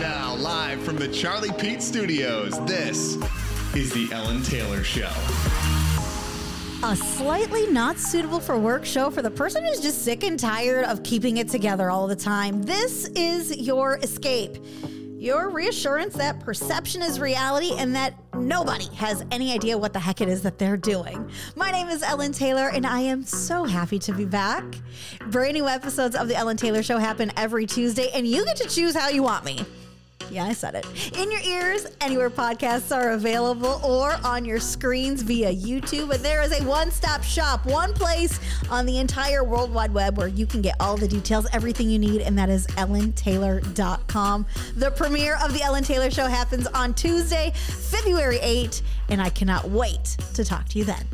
live from the Charlie Pete Studios, this is The Ellen Tailor Show. A slightly not suitable for work show for the person who's just sick and tired of keeping it together all the time. This is your escape. Your reassurance that perception is reality and that nobody has any idea what the heck it is that they're doing. My name is Ellen Tailor, and I am so happy to be back. Brand new episodes of The Ellen Tailor Show happen every Tuesday, and you get to choose how you want me. Yeah, I said it. In your ears, anywhere podcasts are available, or on your screens via YouTube. But there is a one stop shop, one place on the entire World Wide Web where you can get all the details, everything you need, and that is ellentailor.com. The premiere of The Ellen Tailor Show happens on Tuesday, February 8th, and I cannot wait to talk to you then.